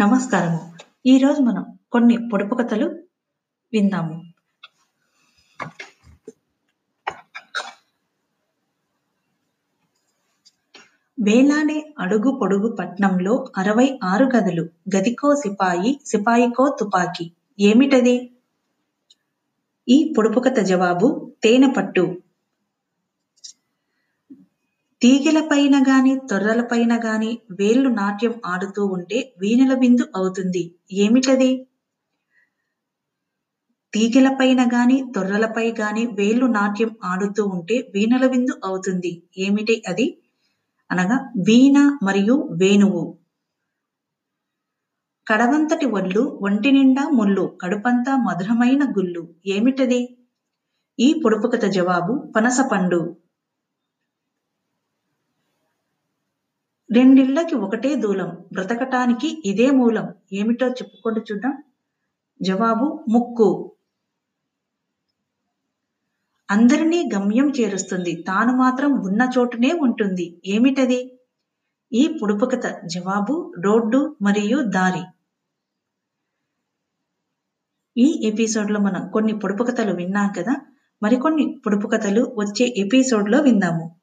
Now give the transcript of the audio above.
నమస్కారము. ఈరోజు మనం కొన్ని పొడుపు కథలు విందాము. వేలానే అడుగు పొడుగు పట్నంలో అరవై ఆరు గదులు. గదికో సిపాయి సిపాయికో తుపాకీ. ఏమిటది? ఈ పొడుపు కథ జవాబు తేనె పట్టు తీగెలపైన గాని తొర్రలపైన గాని వేళ్ళు నాట్యం ఆడుతూ ఉంటే వీణుల విందు అవుతుంది. ఏమిటది? తీగెలపైన గాని తొర్రలపై గాని వేళ్ళు నాట్యం ఆడుతూ ఉంటే వీణల విందు అవుతుంది. ఏమిటి అది? అనగా వీణ మరియు వేణువు. కడవంతటి ఒళ్ళు ఒంటి నిండా ముళ్ళు కడుపంతా మధురమైన గుళ్ళు. ఏమిటది? ఈ పొడుపు కథ జవాబు పనసపండు. రెండిళ్ళకి ఒకటే దూలం. బ్రతకటానికి ఇదే మూలం. ఏమిటో చెప్పుకోండి చూద్దాం. జవాబు ముక్కు. అందరినీ గమ్యం చేరుస్తుంది. తాను మాత్రం ఉన్న చోటునే ఉంటుంది. ఏమిటది? ఈ పొడుపుకథ జవాబు రోడ్డు మరియు దారి. ఈ ఎపిసోడ్లో మనం కొన్ని పొడుపు కథలు విన్నాం కదా? మరికొన్ని పొడుపు కథలు వచ్చే ఎపిసోడ్లో విందాము.